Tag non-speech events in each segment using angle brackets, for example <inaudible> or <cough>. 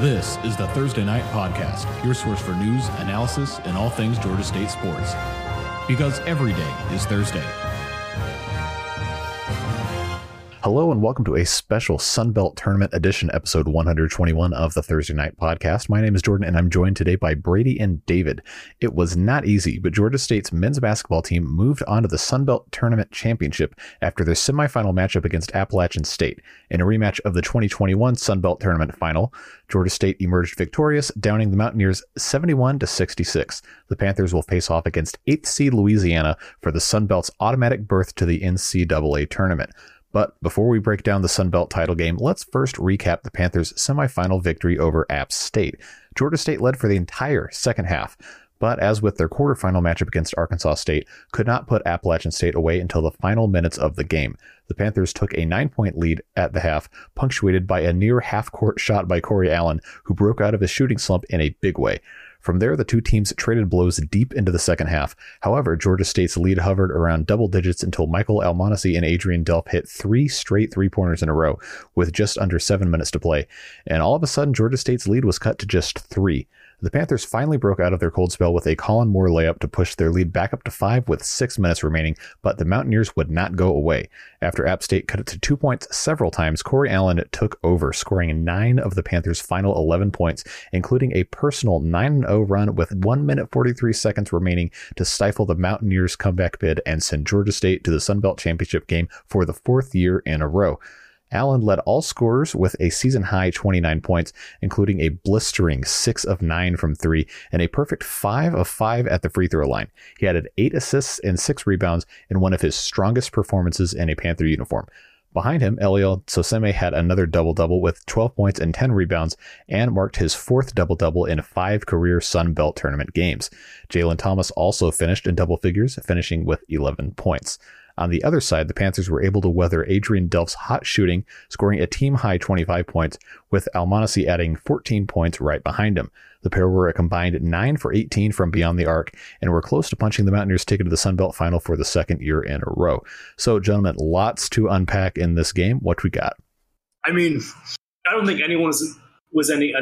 This is the Thursday Night Podcast, your source for news, analysis, and all things Georgia State sports. Because every day is Thursday. Hello and welcome to a special Sunbelt Tournament Edition, episode 121 of the Thursday Night Podcast. My name is Jordan and I'm joined today by Brady and David. It was not easy, but Georgia State's men's basketball team moved on to the Sunbelt Tournament Championship after their semifinal matchup against Appalachian State. In a rematch of the 2021 Sunbelt Tournament final, Georgia State emerged victorious, downing the Mountaineers 71 to 66. The Panthers will face off against 8th seed Louisiana for the Sunbelt's automatic berth to the NCAA tournament. But before we break down the Sun Belt title game, let's first recap the Panthers' semifinal victory over App State. Georgia State led for the entire second half, but as with their quarterfinal matchup against Arkansas State, could not put Appalachian State away until the final minutes of the game. The Panthers took a nine point lead at the half, punctuated by a near half court shot by Corey Allen, who broke out of his shooting slump in a big way. From there, the two teams traded blows deep into the second half. However, Georgia State's lead hovered around double digits until Michael Almonacy and Adrian Delph hit three straight three pointers in a row with just under seven minutes to play. And all of a sudden, Georgia State's lead was cut to just three. The Panthers finally broke out of their cold spell with a Colin Moore layup to push their lead back up to five with six minutes remaining, but the Mountaineers would not go away. After App State cut it to two points several times, Corey Allen took over, scoring nine of the Panthers' final 11 points, including a personal 9 0 run with 1 minute 43 seconds remaining to stifle the Mountaineers' comeback bid and send Georgia State to the Sun Belt Championship game for the fourth year in a row. Allen led all scorers with a season high 29 points, including a blistering 6 of 9 from 3 and a perfect 5 of 5 at the free throw line. He added 8 assists and 6 rebounds in one of his strongest performances in a Panther uniform. Behind him, Eliel Nsoseme had another double double with 12 points and 10 rebounds and marked his fourth double double in five career Sun Belt tournament games. Jalen Thomas also finished in double figures, finishing with 11 points. On the other side, the Panthers were able to weather Adrian Delph's hot shooting, scoring a team high 25 points, with Almonacy adding 14 points right behind him. The pair were a combined 9 for 18 from beyond the arc and were close to punching the Mountaineers' ticket to the Sun Belt final for the second year in a row. So, gentlemen, lots to unpack in this game. What we got? I mean, I don't think anyone was, was any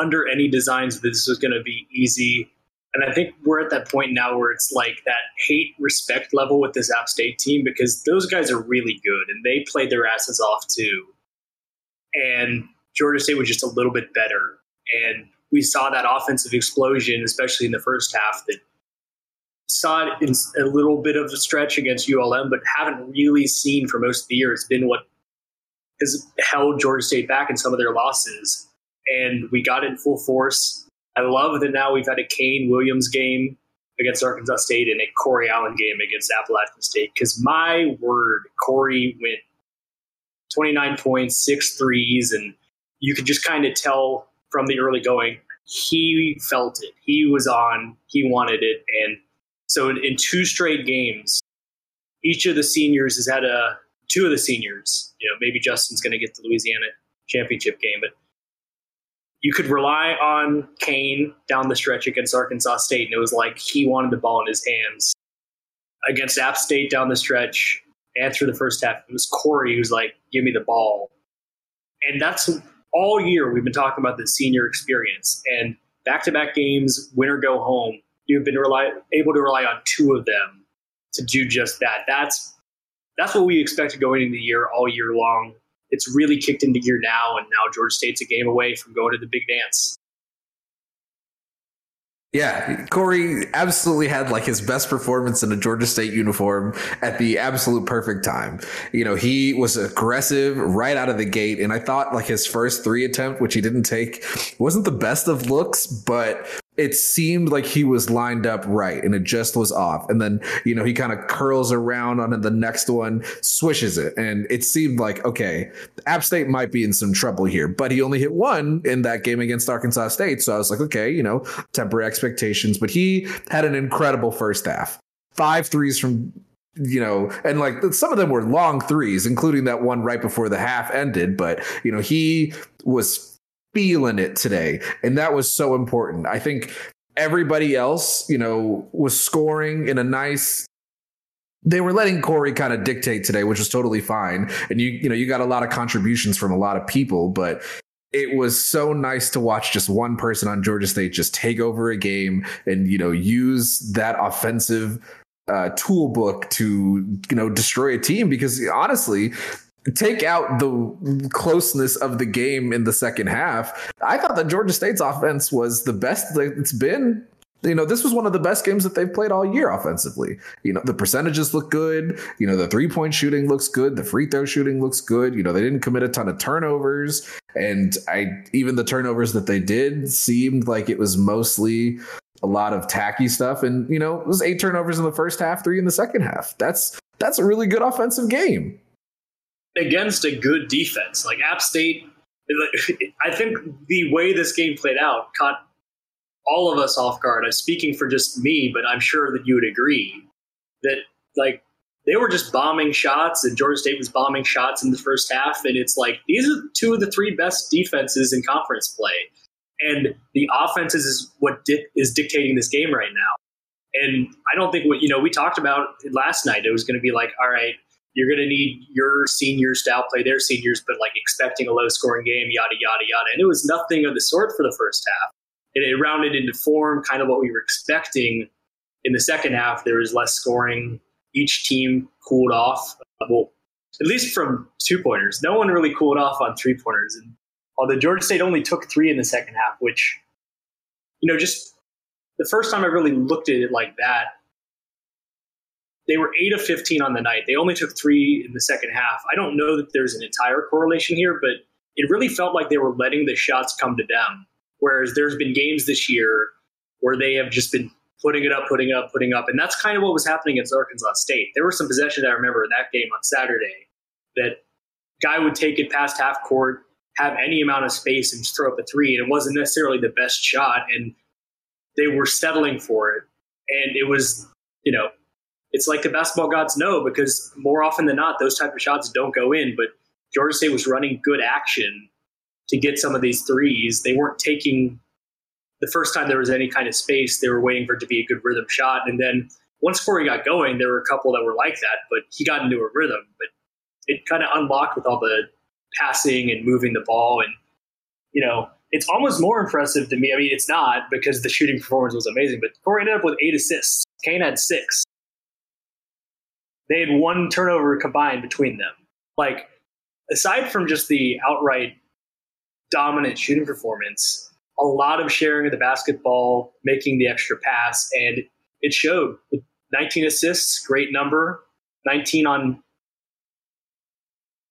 under any designs that this was going to be easy and I think we're at that point now where it's like that hate respect level with this App State team because those guys are really good and they played their asses off too. And Georgia State was just a little bit better. And we saw that offensive explosion, especially in the first half, that saw it in a little bit of a stretch against ULM, but haven't really seen for most of the year. It's been what has held Georgia State back in some of their losses. And we got it in full force I love that now we've had a Kane Williams game against Arkansas State and a Corey Allen game against Appalachian State. Because my word, Corey went 29 points, six threes, and you could just kind of tell from the early going he felt it. He was on. He wanted it, and so in, in two straight games, each of the seniors has had a two of the seniors. You know, maybe Justin's going to get the Louisiana championship game, but you could rely on Kane down the stretch against Arkansas State, and it was like he wanted the ball in his hands. Against App State down the stretch and through the first half, it was Corey who's like, "Give me the ball," and that's all year we've been talking about the senior experience and back-to-back games, win or go home. You've been rely, able to rely on two of them to do just that. That's that's what we expected going into the year all year long it's really kicked into gear now, and now Georgia State's a game away from going to the big dance. Yeah, Corey absolutely had like his best performance in a Georgia State uniform at the absolute perfect time. You know, he was aggressive right out of the gate. And I thought like his first three attempt, which he didn't take, wasn't the best of looks, but it seemed like he was lined up right and it just was off. And then, you know, he kind of curls around on the next one, swishes it. And it seemed like, okay, App State might be in some trouble here, but he only hit one in that game against Arkansas State. So I was like, okay, you know, temper expectations. But he had an incredible first half. Five threes from you know, and like some of them were long threes, including that one right before the half ended. But, you know, he was feeling it today. And that was so important. I think everybody else, you know, was scoring in a nice they were letting Corey kind of dictate today, which was totally fine. And you, you know, you got a lot of contributions from a lot of people, but it was so nice to watch just one person on Georgia State just take over a game and you know use that offensive uh, tool book to you know destroy a team because honestly take out the closeness of the game in the second half i thought that georgia state's offense was the best it's been you know, this was one of the best games that they've played all year offensively. You know, the percentages look good. You know, the three point shooting looks good. The free throw shooting looks good. You know, they didn't commit a ton of turnovers. And I, even the turnovers that they did seemed like it was mostly a lot of tacky stuff. And, you know, it was eight turnovers in the first half, three in the second half. That's, that's a really good offensive game. Against a good defense. Like App State, <laughs> I think the way this game played out caught all of us off guard. I'm speaking for just me, but I'm sure that you would agree that like they were just bombing shots and Georgia State was bombing shots in the first half. And it's like these are two of the three best defenses in conference play. And the offenses is what di- is dictating this game right now. And I don't think what, you know, we talked about last night. It was going to be like, all right, you're going to need your seniors to outplay their seniors, but like expecting a low scoring game, yada, yada, yada. And it was nothing of the sort for the first half it, it rounded into form, kind of what we were expecting. In the second half, there was less scoring. Each team cooled off. Well, at least from two pointers. No one really cooled off on three pointers. And although Georgia State only took three in the second half, which, you know, just the first time I really looked at it like that, they were 8 of 15 on the night. They only took three in the second half. I don't know that there's an entire correlation here, but it really felt like they were letting the shots come to them. Whereas there's been games this year where they have just been putting it up, putting it up, putting up. And that's kind of what was happening against Arkansas State. There were some possessions I remember in that game on Saturday that guy would take it past half court, have any amount of space and just throw up a three. And it wasn't necessarily the best shot. And they were settling for it. And it was, you know, it's like the basketball gods know because more often than not, those type of shots don't go in. But Georgia State was running good action to get some of these threes. They weren't taking the first time there was any kind of space, they were waiting for it to be a good rhythm shot. And then once Corey got going, there were a couple that were like that, but he got into a rhythm. But it kind of unlocked with all the passing and moving the ball. And, you know, it's almost more impressive to me. I mean, it's not because the shooting performance was amazing, but Corey ended up with eight assists. Kane had six. They had one turnover combined between them. Like, aside from just the outright dominant shooting performance, a lot of sharing of the basketball, making the extra pass, and it showed. 19 assists, great number. 19 on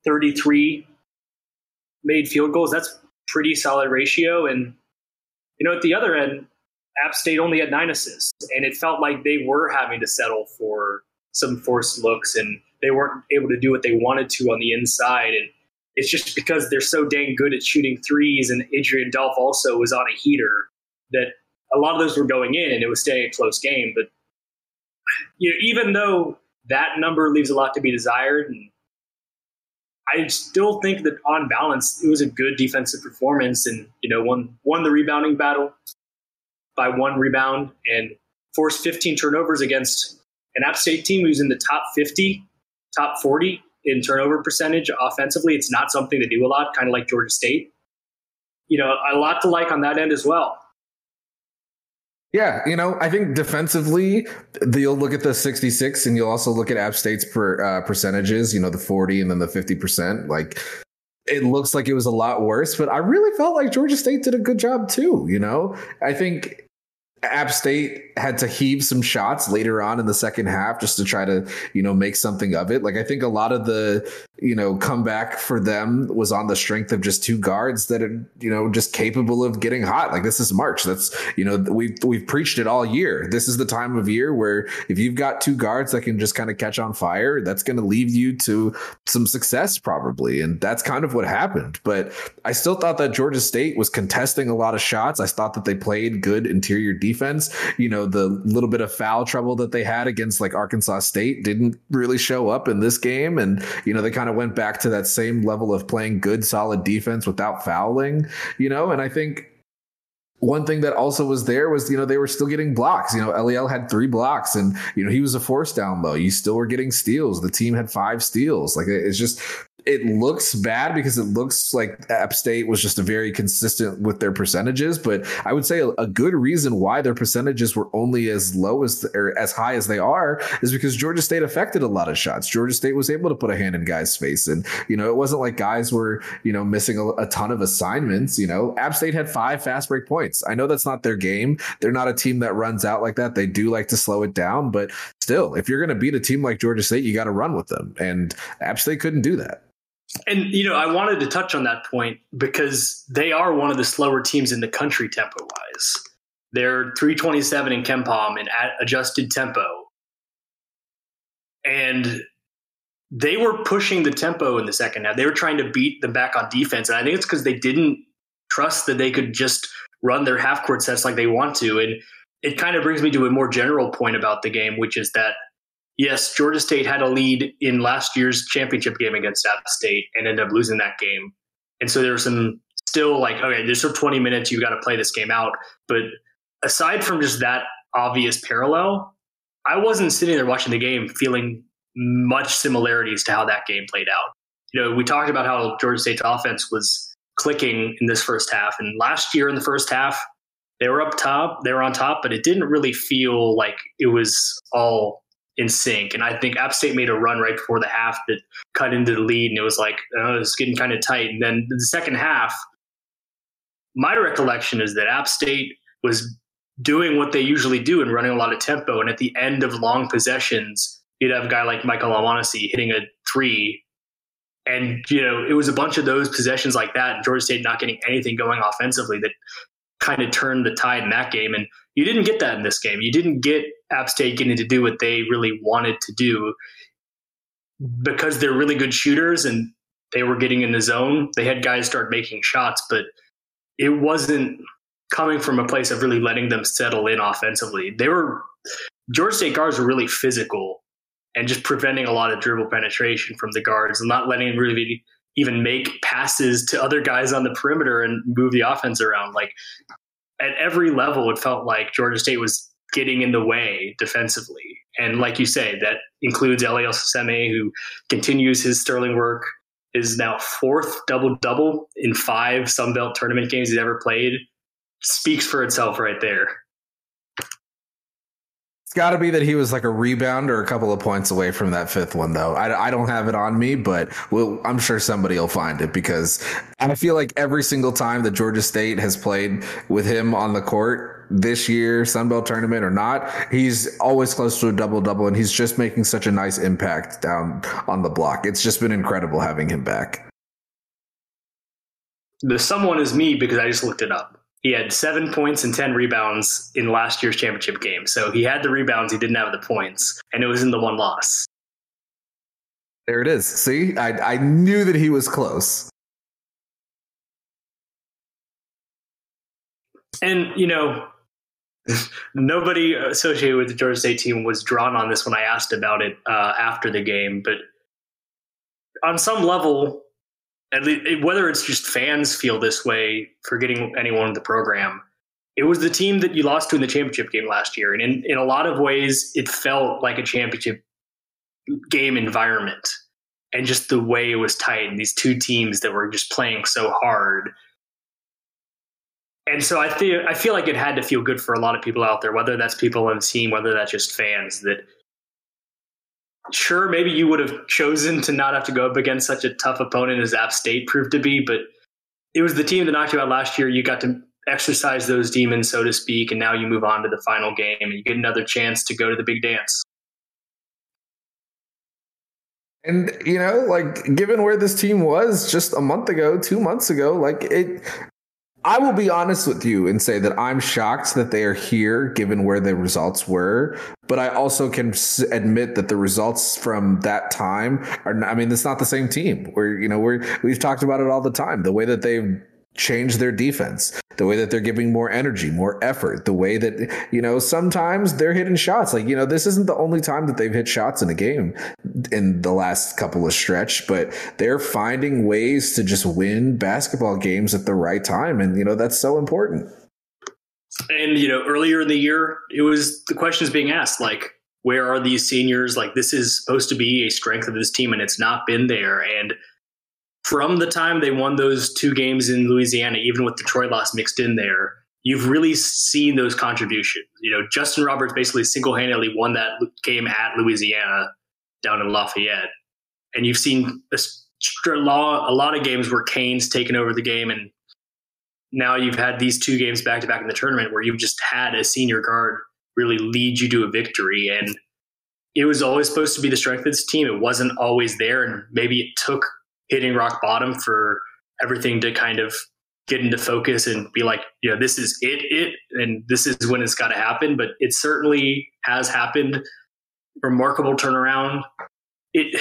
33 made field goals. That's pretty solid ratio. And you know, at the other end, App State only had nine assists, and it felt like they were having to settle for some forced looks, and they weren't able to do what they wanted to on the inside. And it's just because they're so dang good at shooting threes, and Adrian Delph also was on a heater that a lot of those were going in, and it was staying a close game. But you know, even though that number leaves a lot to be desired, and I still think that on balance, it was a good defensive performance, and you know, won won the rebounding battle by one rebound and forced 15 turnovers against an App State team who's in the top 50, top 40 in turnover percentage offensively. It's not something to do a lot, kind of like Georgia State. You know, a lot to like on that end as well. Yeah, you know, I think defensively, you'll look at the 66 and you'll also look at App State's per, uh, percentages, you know, the 40 and then the 50%. Like, it looks like it was a lot worse, but I really felt like Georgia State did a good job too, you know? I think App State had to heave some shots later on in the second half just to try to, you know, make something of it. Like I think a lot of the, you know, comeback for them was on the strength of just two guards that are, you know, just capable of getting hot. Like this is March. That's, you know, we've we've preached it all year. This is the time of year where if you've got two guards that can just kind of catch on fire, that's going to lead you to some success probably. And that's kind of what happened. But I still thought that Georgia State was contesting a lot of shots. I thought that they played good interior defense. You know, the little bit of foul trouble that they had against like Arkansas State didn't really show up in this game. And, you know, they kind of went back to that same level of playing good, solid defense without fouling, you know, and I think one thing that also was there was, you know, they were still getting blocks. You know, Eliel had three blocks and, you know, he was a force down low. You still were getting steals. The team had five steals. Like it's just it looks bad because it looks like App State was just very consistent with their percentages. But I would say a, a good reason why their percentages were only as low as or as high as they are is because Georgia State affected a lot of shots. Georgia State was able to put a hand in guys' face, and you know it wasn't like guys were you know missing a, a ton of assignments. You know, App State had five fast break points. I know that's not their game. They're not a team that runs out like that. They do like to slow it down, but still, if you're going to beat a team like Georgia State, you got to run with them, and App State couldn't do that. And you know, I wanted to touch on that point because they are one of the slower teams in the country tempo wise. They're 327 in KenPom and at adjusted tempo. And they were pushing the tempo in the second half. They were trying to beat them back on defense. And I think it's because they didn't trust that they could just run their half court sets like they want to. And it kind of brings me to a more general point about the game, which is that yes, Georgia State had a lead in last year's championship game against App State and ended up losing that game. And so there was some still like, okay, there's still 20 minutes, you've got to play this game out. But aside from just that obvious parallel, I wasn't sitting there watching the game feeling much similarities to how that game played out. You know, we talked about how Georgia State's offense was clicking in this first half. And last year in the first half, they were up top, they were on top, but it didn't really feel like it was all in sync. And I think App State made a run right before the half that cut into the lead, and it was like oh, it was getting kind of tight. And then the second half, my recollection is that App State was doing what they usually do and running a lot of tempo. And at the end of long possessions, you'd have a guy like Michael Almonacy hitting a three. And, you know, it was a bunch of those possessions like that, and Georgia State not getting anything going offensively that kind of turned the tide in that game. And you didn't get that in this game. You didn't get App State getting to do what they really wanted to do because they're really good shooters and they were getting in the zone. They had guys start making shots, but it wasn't coming from a place of really letting them settle in offensively. They were Georgia State guards were really physical and just preventing a lot of dribble penetration from the guards and not letting really even make passes to other guys on the perimeter and move the offense around. Like at every level, it felt like Georgia State was getting in the way defensively. And like you say, that includes Eliel Seme, who continues his sterling work, is now fourth double double in five Sun Belt tournament games he's ever played. Speaks for itself right there. It's got to be that he was like a rebound or a couple of points away from that fifth one, though. I, I don't have it on me, but we'll, I'm sure somebody will find it because I feel like every single time that Georgia State has played with him on the court this year, Sunbelt tournament or not, he's always close to a double double, and he's just making such a nice impact down on the block. It's just been incredible having him back. The someone is me because I just looked it up. He had seven points and 10 rebounds in last year's championship game. So he had the rebounds, he didn't have the points, and it was in the one loss. There it is. See, I, I knew that he was close. And, you know, <laughs> nobody associated with the Georgia State team was drawn on this when I asked about it uh, after the game. But on some level, at least whether it's just fans feel this way for getting anyone in the program, it was the team that you lost to in the championship game last year, and in, in a lot of ways, it felt like a championship game environment, and just the way it was tight. And these two teams that were just playing so hard. And so I feel I feel like it had to feel good for a lot of people out there, whether that's people on the team, whether that's just fans, that sure, maybe you would have chosen to not have to go up against such a tough opponent as App State proved to be, but it was the team that knocked you out last year. You got to exercise those demons, so to speak, and now you move on to the final game and you get another chance to go to the big dance. And you know, like given where this team was just a month ago, two months ago, like it I will be honest with you and say that I'm shocked that they are here given where the results were. But I also can admit that the results from that time are, I mean, it's not the same team. We're, you know, we're, we've talked about it all the time. The way that they've change their defense, the way that they're giving more energy, more effort, the way that, you know, sometimes they're hitting shots. Like, you know, this isn't the only time that they've hit shots in a game in the last couple of stretch, but they're finding ways to just win basketball games at the right time. And, you know, that's so important. And, you know, earlier in the year, it was the questions being asked, like, where are these seniors? Like, this is supposed to be a strength of this team, and it's not been there. And from the time they won those two games in Louisiana, even with Detroit loss mixed in there, you've really seen those contributions. You know, Justin Roberts basically single handedly won that game at Louisiana down in Lafayette. And you've seen a, a lot of games where Kane's taken over the game. And now you've had these two games back to back in the tournament where you've just had a senior guard really lead you to a victory. And it was always supposed to be the strength of this team. It wasn't always there. And maybe it took hitting rock bottom for everything to kind of get into focus and be like, you know, this is it, it, and this is when it's got to happen. But it certainly has happened. Remarkable turnaround. It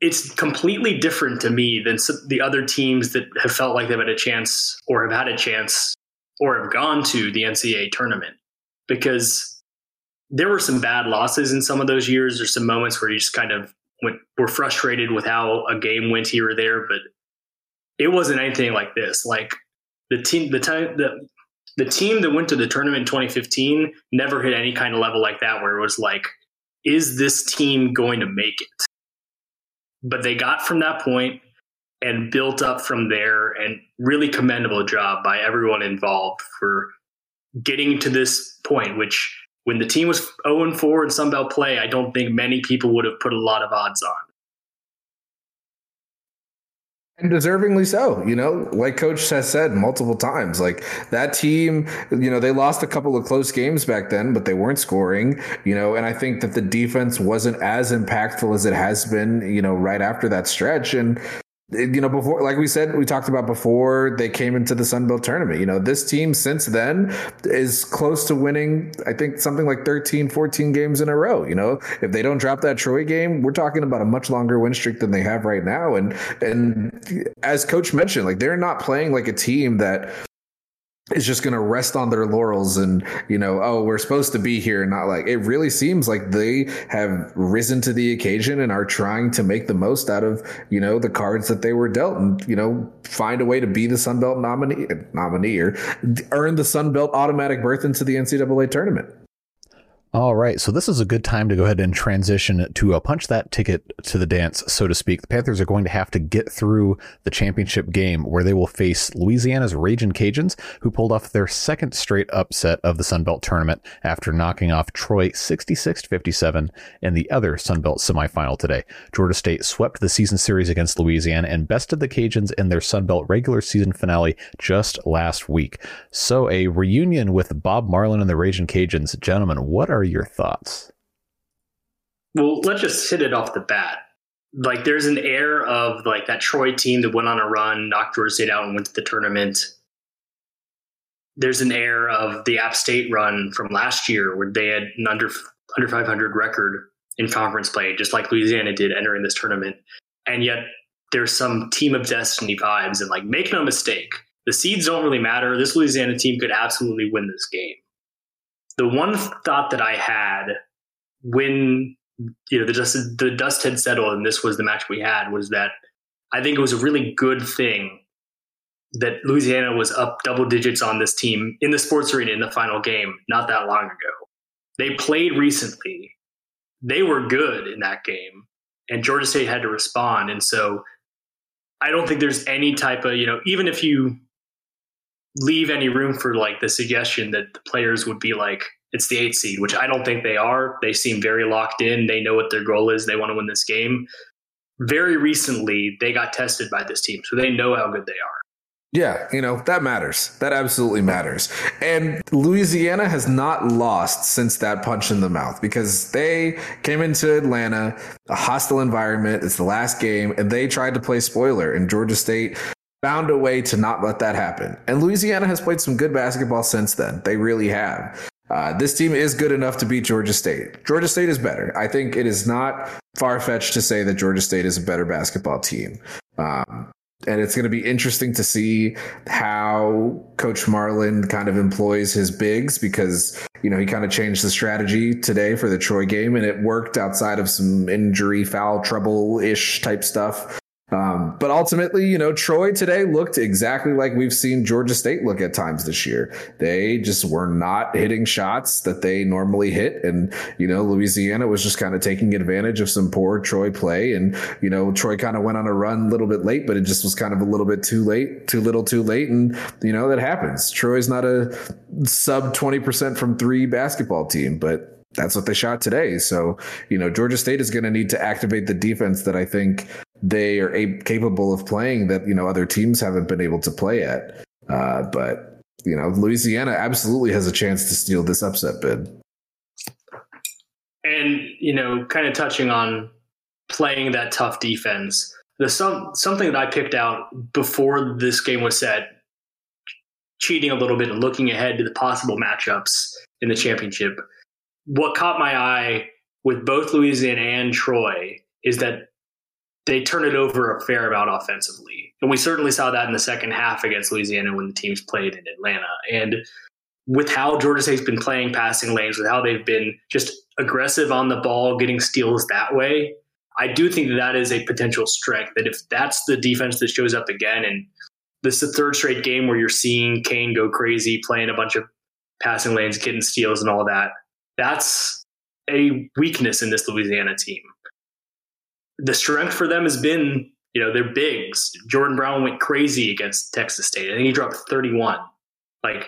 it's completely different to me than the other teams that have felt like they've had a chance or have had a chance or have gone to the NCAA tournament because there were some bad losses in some of those years. or some moments where you just kind of went, were frustrated with how a game went here or there, but it wasn't anything like this. Like the team, the time, the the team that went to the tournament in 2015 never hit any kind of level like that, where it was like, is this team going to make it? But they got from that point and built up from there, and really commendable job by everyone involved for getting to this point, which when the team was 0 4 in Sun Belt play, I don't think many people would have put a lot of odds on. And deservingly so, you know, like coach has said multiple times, like that team, you know, they lost a couple of close games back then, but they weren't scoring, you know, and I think that the defense wasn't as impactful as it has been, you know, right after that stretch. And you know, before, like we said, we talked about before they came into the Sun Belt tournament. You know, this team since then is close to winning, I think, something like 13, 14 games in a row. You know, if they don't drop that Troy game, we're talking about a much longer win streak than they have right now. And, and as coach mentioned, like they're not playing like a team that is just going to rest on their laurels and you know oh we're supposed to be here not like it really seems like they have risen to the occasion and are trying to make the most out of you know the cards that they were dealt and you know find a way to be the Sun Belt nominee nominee or earn the Sun Belt automatic berth into the NCAA tournament all right, so this is a good time to go ahead and transition to a punch that ticket to the dance, so to speak. The Panthers are going to have to get through the championship game where they will face Louisiana's Raging Cajuns, who pulled off their second straight upset of the Sun Belt tournament after knocking off Troy 66 57 in the other Sun Belt semifinal today. Georgia State swept the season series against Louisiana and bested the Cajuns in their Sun Belt regular season finale just last week. So a reunion with Bob Marlin and the Raging Cajuns. Gentlemen, what are are your thoughts? Well, let's just hit it off the bat. Like, there's an air of like that Troy team that went on a run, knocked Georgia State out, and went to the tournament. There's an air of the App State run from last year, where they had an under under 500 record in conference play, just like Louisiana did entering this tournament. And yet, there's some team of destiny vibes. And like, make no mistake, the seeds don't really matter. This Louisiana team could absolutely win this game the one thought that I had when you know the dust the dust had settled and this was the match we had was that I think it was a really good thing that Louisiana was up double digits on this team in the sports arena in the final game not that long ago. They played recently. They were good in that game and Georgia State had to respond and so I don't think there's any type of, you know, even if you leave any room for like the suggestion that the players would be like it's the eight seed, which I don't think they are. They seem very locked in. They know what their goal is. They want to win this game. Very recently, they got tested by this team, so they know how good they are. Yeah, you know, that matters. That absolutely matters. And Louisiana has not lost since that punch in the mouth because they came into Atlanta, a hostile environment. It's the last game, and they tried to play spoiler, and Georgia State found a way to not let that happen. And Louisiana has played some good basketball since then. They really have. Uh, this team is good enough to beat Georgia State. Georgia State is better. I think it is not far fetched to say that Georgia State is a better basketball team. Um, and it's going to be interesting to see how Coach Marlin kind of employs his bigs because, you know, he kind of changed the strategy today for the Troy game and it worked outside of some injury, foul trouble ish type stuff. But ultimately, you know, Troy today looked exactly like we've seen Georgia State look at times this year. They just were not hitting shots that they normally hit. And, you know, Louisiana was just kind of taking advantage of some poor Troy play. And, you know, Troy kind of went on a run a little bit late, but it just was kind of a little bit too late, too little, too late. And, you know, that happens. Troy's not a sub 20% from three basketball team, but that's what they shot today. So, you know, Georgia State is going to need to activate the defense that I think they are a- capable of playing that, you know, other teams haven't been able to play at. Uh, but, you know, Louisiana absolutely has a chance to steal this upset bid. And, you know, kind of touching on playing that tough defense, the some something that I picked out before this game was set, cheating a little bit and looking ahead to the possible matchups in the championship what caught my eye with both Louisiana and Troy is that they turn it over a fair amount offensively. And we certainly saw that in the second half against Louisiana when the teams played in Atlanta. And with how Georgia State's been playing passing lanes, with how they've been just aggressive on the ball, getting steals that way, I do think that that is a potential strength. That if that's the defense that shows up again, and this is the third straight game where you're seeing Kane go crazy, playing a bunch of passing lanes, getting steals, and all that, that's a weakness in this Louisiana team. The strength for them has been, you know, their bigs. Jordan Brown went crazy against Texas State. I think he dropped 31. Like,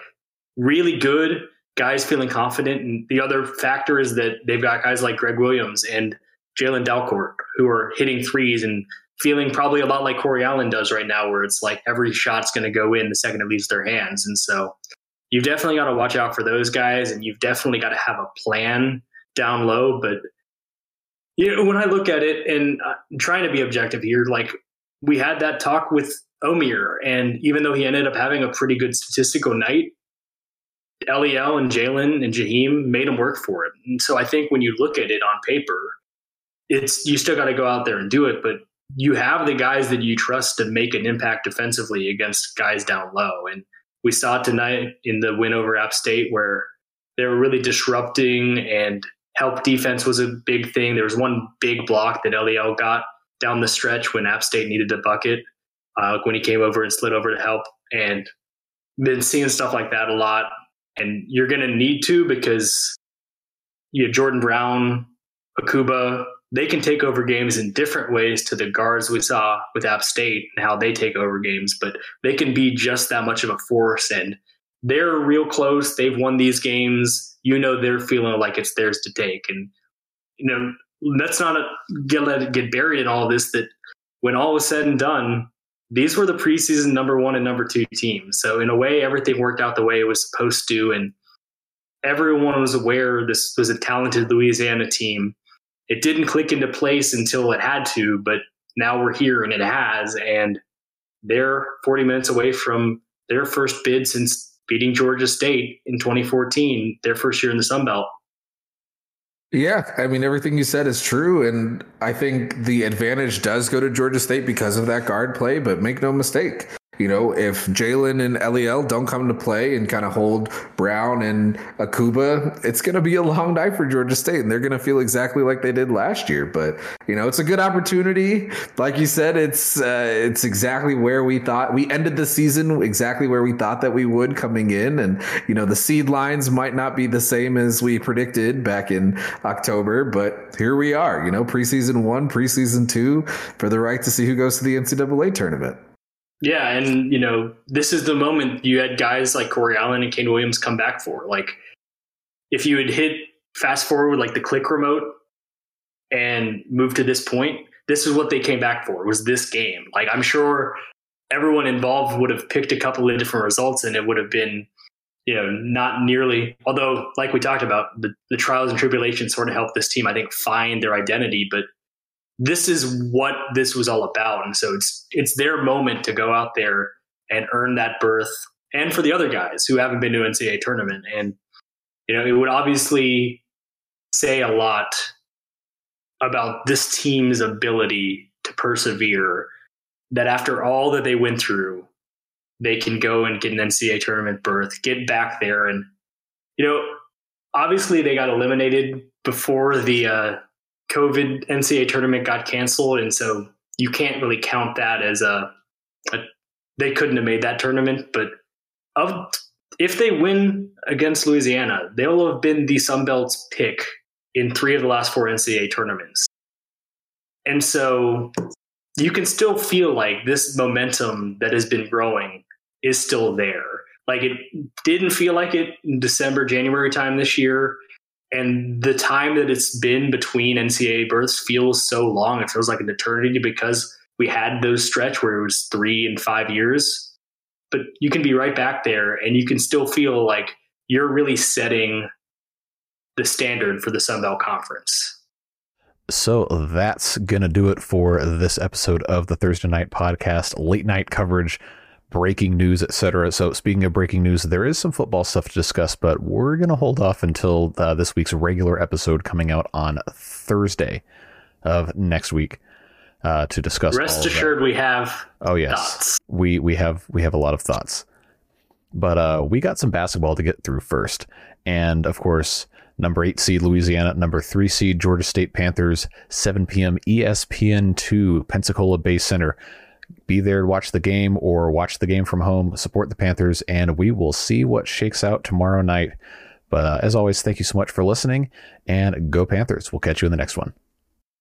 really good guys feeling confident. And the other factor is that they've got guys like Greg Williams and Jalen Dalcourt who are hitting threes and feeling probably a lot like Corey Allen does right now, where it's like every shot's going to go in the second it leaves their hands. And so you've definitely got to watch out for those guys, and you've definitely got to have a plan down low. But you know, when I look at it, and I'm trying to be objective here, like we had that talk with Omier, and even though he ended up having a pretty good statistical night, Eliel and Jalen and Jaheim made him work for it. And so I think when you look at it on paper, it's you still got to go out there and do it, but you have the guys that you trust to make an impact defensively against guys down low. And we saw tonight in the win over App State where they were really disrupting and help defense was a big thing. There was one big block that Eliel got down the stretch when App State needed a bucket, uh, when he came over and slid over to help. And been seeing stuff like that a lot. And you're going to need to because you have Jordan Brown, Akwuba, they can take over games in different ways to the guards we saw with App State and how they take over games, but they can be just that much of a force. And they're real close. They've won these games. You know, they're feeling like it's theirs to take. And, you know, let's not get, let it get buried in all this that when all was said and done, these were the preseason number one and number two teams. So, in a way, everything worked out the way it was supposed to. And everyone was aware this was a talented Louisiana team it didn't click into place until it had to, but now we're here and it has. And they're 40 minutes away from their first bid since beating Georgia State in 2014, their first year in the Sun Belt. Yeah, I mean everything you said is true, and I think the advantage does go to Georgia State because of that guard play. But make no mistake, you know, if Jalen and Eliel don't come to play and kind of hold Brown and Akwuba, it's going to be a long night for Georgia State, and they're going to feel exactly like they did last year. But you know, it's a good opportunity. Like you said, it's uh, it's exactly where we thought we ended the season, exactly where we thought that we would coming in, and you know, the seed lines might not be the same as we predicted back in October, but here we are. You know, preseason one, preseason two, for the right to see who goes to the NCAA tournament. Yeah, and you know, this is the moment you had guys like Corey Allen and Kane Williams come back for. Like, if you had hit fast forward like the click remote and moved to this point, this is what they came back for. Was this game? Like, I'm sure everyone involved would have picked a couple of different results, and it would have been, you know, not nearly. Although, like we talked about, the, the trials and tribulations sort of helped this team, I think, find their identity, but this is what this was all about. And so it's it's their moment to go out there and earn that berth. And for the other guys who haven't been to NCAA tournament. And you know, it would obviously say a lot about this team's ability to persevere that after all that they went through, they can go and get an NCAA tournament berth, get back there. And, you know, obviously they got eliminated before the uh, COVID NCAA tournament got canceled, and so you can't really count that as a, a they couldn't have made that tournament. But of if they win against Louisiana, they'll have been the Sun Belt's pick in three of the last four NCAA tournaments. And so you can still feel like this momentum that has been growing is still there. Like it didn't feel like it in December, January time this year. And the time that it's been between NCAA berths feels so long. It feels like an eternity because we had those stretch where it was three and five years. But you can be right back there and you can still feel like you're really setting the standard for the Sun Belt Conference. So that's going to do it for this episode of the Thursday Night Podcast, late night coverage, breaking news, etc. So, speaking of breaking news, there is some football stuff to discuss, but we're going to hold off until uh, this week's regular episode coming out on Thursday of next week uh, to discuss. Rest assured, we have. Oh yes, thoughts. we we have we have a lot of thoughts, but uh, we got some basketball to get through first, and of course number eight seed Louisiana, number three seed Georgia State Panthers, 7 p.m. ESPN 2, Pensacola Bay Center. Be there to watch the game or watch the game from home, support the Panthers, and we will see what shakes out tomorrow night. But uh, as always, thank you so much for listening and go Panthers. We'll catch you in the next one.